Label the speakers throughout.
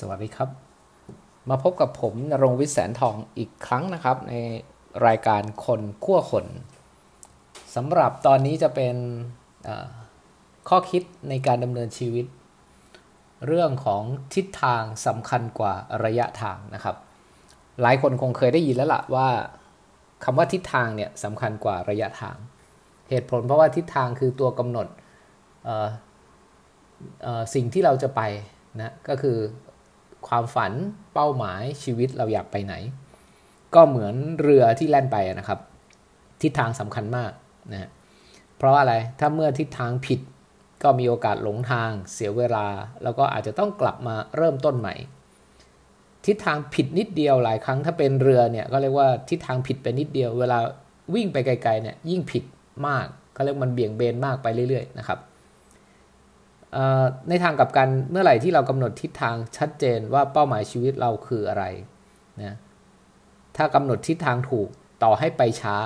Speaker 1: สวัสดีครับ มาพบกับผมนรงวิทย์แสนทองอีกครั้งนะครับ ในรายการคนขั้วคนสำหรับตอนนี้จะเป็นข้อคิดในการดำเนินชีวิต เรื่องของทิศทางสำคัญกว่าระยะทางนะครับ หลายคนคงเคยได้ยินแล้วละว่าคำว่าทิศทางเนี่ยสำคัญกว่าระยะทาง เหตุผลเพราะว่าทิศทางคือตัวกำหนดสิ่งที่เราจะไปนะก็คือ ความฝันเป้าหมายชีวิตเราอยากไปไหน ก็เหมือนเรือที่แล่นไปนะครับ ทิศทางสำคัญมากนะเพราะอะไรถ้าเมื่อทิศทางผิด ก็มีโอกาสหลงทางเสียเวลา แล้วก็อาจจะต้องกลับมาเริ่มต้นใหม่ ทิศทางผิดนิดเดียวหลายครั้งถ้าเป็นเรือเนี่ยก็เรียกว่าทิศทางผิดไปนิดเดียว เวลาวิ่งไปไกลๆเนี่ยยิ่งผิดมากก็เรียกมันเบี่ยงเบนมากไปเรื่อยๆนะครับ ในทางกับกันเมื่อไหร่ที่เรากำหนดทิศทางชัดเจนว่าเป้าหมายชีวิตเราคืออะไรนะถ้ากำหนดทิศทางถูกต่อให้ไปช้า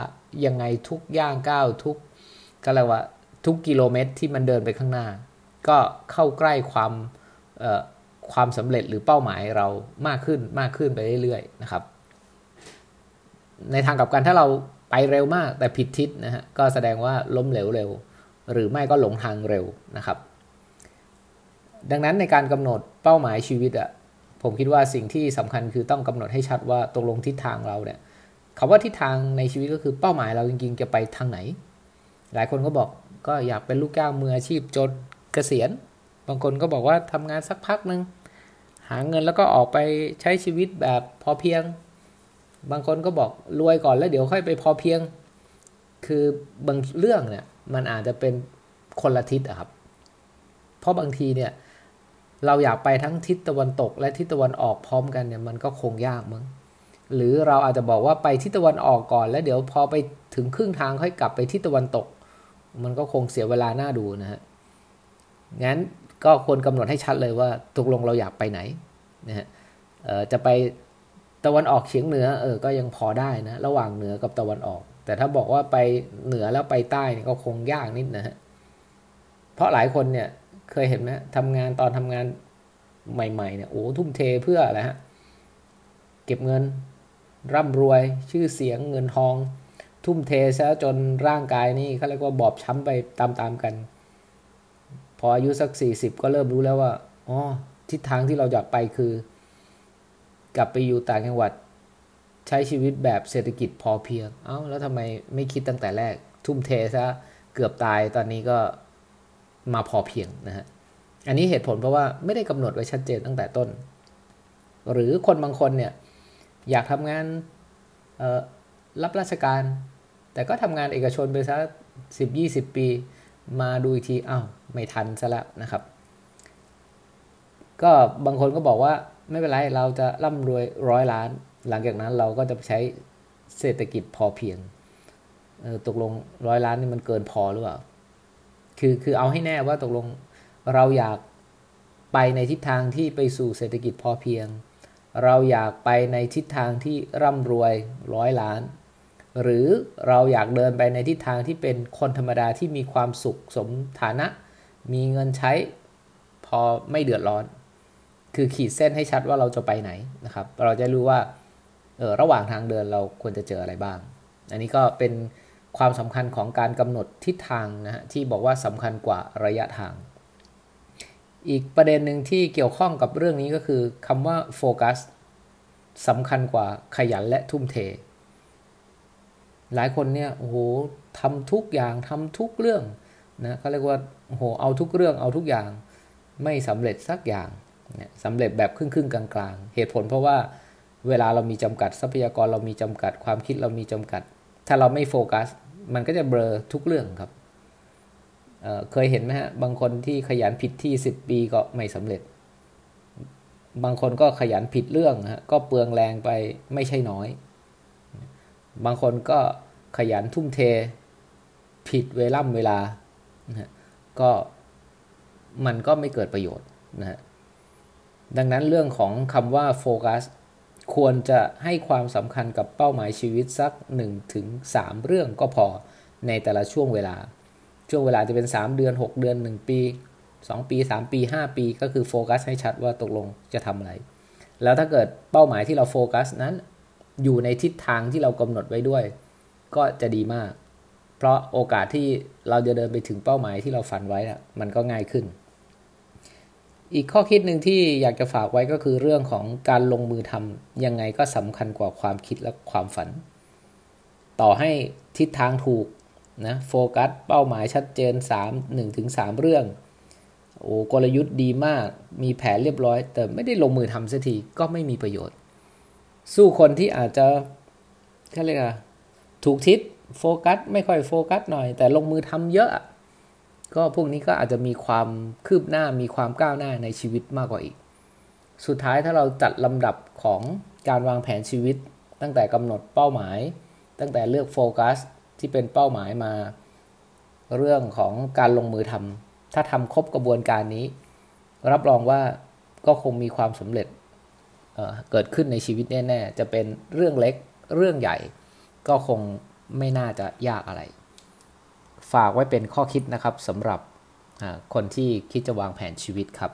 Speaker 1: ยังไงทุกย่างก้าวทุกก็เรียกว่าทุกกิโลเมตรที่มันเดินไปข้างหน้า ก็เข้าใกล้ความความสำเร็จหรือเป้าหมายเรามากขึ้นมากขึ้นไปเรื่อยๆนะครับ ในทางกับกันถ้าเราไปเร็วมากแต่ผิดทิศนะฮะก็แสดงว่าล้มเหลวเร็ว หรือไม่ก็หลงทางเร็วนะครับ ดังนั้นในการกำหนดเป้าหมายชีวิตอะผมคิดว่าสิ่งที่สำคัญคือต้องกำหนดให้ชัดว่าตกลงทิศทางเราเนี่ยคาว่าทิศทางในชีวิตก็คือเป้าหมายเราจริงๆจะไปทางไหน หลายคนก็บอกก็อยากเป็นลูกจ้างมืออาชีพจนเกษียณ บางคนก็บอกว่าทำงานสักพักหนึ่งหาเงินแล้วก็ออกไปใช้ชีวิตแบบพอเพียง บางคนก็บอกรวยก่อนแล้วเดี๋ยวค่อยไปพอเพียง คือบางเรื่องเนี่ยมันอาจจะเป็นคนละทิศอะครับ เพราะบางทีเนี่ย เราอยากไปทั้งทิศตะวันตก และทิศตะวันออกพร้อมกันเนี่ยมันก็คงยากมั้งหรือเราอาจจะบอกว่าไปทิศตะวันออกก่อน แล้วเดี๋ยวพอไปถึงครึ่งทางค่อยกลับไปทิศตะวันตก มันก็คงเสียเวลาหน้าดูนะฮะงั้นก็ควรกำหนดให้ชัดเลยว่าตกลงเราอยากไปไหนนะฮะจะไปตะวันออกเฉียงเหนือเออก็ยังพอได้นะระหว่างเหนือกับตะวันออก แต่ถ้าบอกว่าไปเหนือแล้วไปใต้ก็คงยากนิดนะฮะเพราะหลายคนเนี่ย เคยเห็นไหมทำงานตอนทำงานใหม่ๆเนี่ยโอ้ทุ่มเทเพื่ออะไรฮะเก็บเงิน ร่ำรวยชื่อเสียงเงินทอง ทุ่มเทซะจนร่างกายนี่เขาเรียกว่าบอบช้ำไปตามๆกัน พออายุสักสี่สิบก็เริ่มรู้แล้วว่าอ๋อทิศทางที่เราอยากไปคือ กลับไปอยู่ต่างจังหวัด ใช้ชีวิตแบบเศรษฐกิจพอเพียง เอา้าแล้วทำไมไม่คิดตั้งแต่แรก ทุ่มเทซะเกือบตายตอนนี้ก็ มาพอเพียงนะฮะ อันนี้เหตุผลเพราะว่าไม่ได้กำหนดไว้ชัดเจนตั้งแต่ต้น หรือคนบางคนเนี่ยอยากทำงานรับราชการ แต่ก็ทำงานเอกชนไปสักสิบยี่สิบปี มาดูอีกทีอ้าวไม่ทันซะแล้วนะครับ ก็บางคนก็บอกว่าไม่เป็นไรเราจะร่ำรวยร้อยล้าน หลังจากนั้นเราก็จะใช้เศรษฐกิจพอเพียงตกลงร้อยล้านนี่มันเกินพอหรือเปล่า คือคือเอาให้แน่ว่าตกลงเราอยากไปในทิศทางที่ไปสู่เศรษฐกิจพอเพียง เราอยากไปในทิศทางที่ร่ำรวยร้อยล้าน หรือเราอยากเดินไปในทิศทางที่เป็นคนธรรมดาที่มีความสุขสมฐานะ มีเงินใช้พอไม่เดือดร้อน คือขีดเส้นให้ชัดว่าเราจะไปไหนนะครับ เราจะรู้ว่าเออระหว่างทางเดินเราควรจะเจออะไรบ้าง อันนี้ก็เป็น ความสำคัญของการกำหนดทิศทางนะฮะที่บอกว่าสำคัญกว่าระยะทาง อีกประเด็นหนึ่งที่เกี่ยวข้องกับเรื่องนี้ก็คือคำว่าโฟกัสสำคัญกว่าขยันและทุ่มเท หลายคนเนี่ยโอ้โหทำทุกอย่างทำทุกเรื่องนะเขาเรียกว่าโอ้โหเอาทุกเรื่องเอาทุกอย่าง ไม่สำเร็จสักอย่างสำเร็จแบบครึ่งครึ่งกลางๆเหตุผลเพราะว่าเวลาเรามีจำกัดทรัพยากรเรามีจำกัดความคิดเรามีจำกัด ถ้าเราไม่โฟกัส มันก็จะเบลอทุกเรื่องครับเเคยเห็นไหมฮะ บางคนที่ขยันผิดที่สิบปีก็ไม่สำเร็จ บางคนก็ขยันผิดเรื่องฮะก็เปลืองแรงไปไม่ใช่น้อย บางคนก็ขยันทุ่มเทผิดเวล่ำเวลานะก็มันก็ไม่เกิดประโยชน์นะฮะดังนั้นเรื่องของคำว่าโฟกัส ควรจะให้ความสำคัญกับเป้าหมายชีวิตสัก1ถึง3เรื่องก็พอในแต่ละช่วงเวลา ช่วงเวลาจะเป็น 3 เดือน 6 เดือน 1 ปี 2 ปี 3 ปี 5 ปี ก็คือโฟกัสให้ชัดว่าตกลงจะทำอะไร แล้วถ้าเกิดเป้าหมายที่เราโฟกัสนั้น อยู่ในทิศทางที่เรากำหนดไว้ด้วย ก็จะดีมาก เพราะโอกาสที่เราจะเดินไปถึงเป้าหมายที่เราฝันไว้มันก็ง่ายขึ้น อีกข้อคิดหนึ่งที่อยากจะฝากไว้ก็คือเรื่องของการลงมือทำยังไงก็สำคัญกว่าความคิดและความฝัน ต่อให้ทิศทางถูกนะโฟกัสเป้าหมายชัดเจน 3 1ถึง3เรื่อง โอ้กลยุทธ์ดีมาก มีแผนเรียบร้อย แต่ไม่ได้ลงมือทำสักทีก็ไม่มีประโยชน์ สู้คนที่อาจจะเขาเรียกอะถูกทิศโฟกัสไม่ค่อยโฟกัสหน่อย แต่ลงมือทำเยอะ ก็พวกนี้ก็อาจจะมีความคืบหน้ามีความก้าวหน้าในชีวิตมากกว่าอีก สุดท้ายถ้าเราจัดลำดับของการวางแผนชีวิต ตั้งแต่กำหนดเป้าหมาย ตั้งแต่เลือกโฟกัสที่เป็นเป้าหมายมา เรื่องของการลงมือทำถ้าทำครบกระบวนการนี้ รับรองว่าก็คงมีความสำเร็จเเกิดขึ้นในชีวิตแน่ ๆ จะเป็นเรื่องเล็กเรื่องใหญ่ ก็คงไม่น่าจะยากอะไร ฝากไว้เป็นข้อคิดนะครับสำหรับคนที่คิดจะวางแผนชีวิตครับ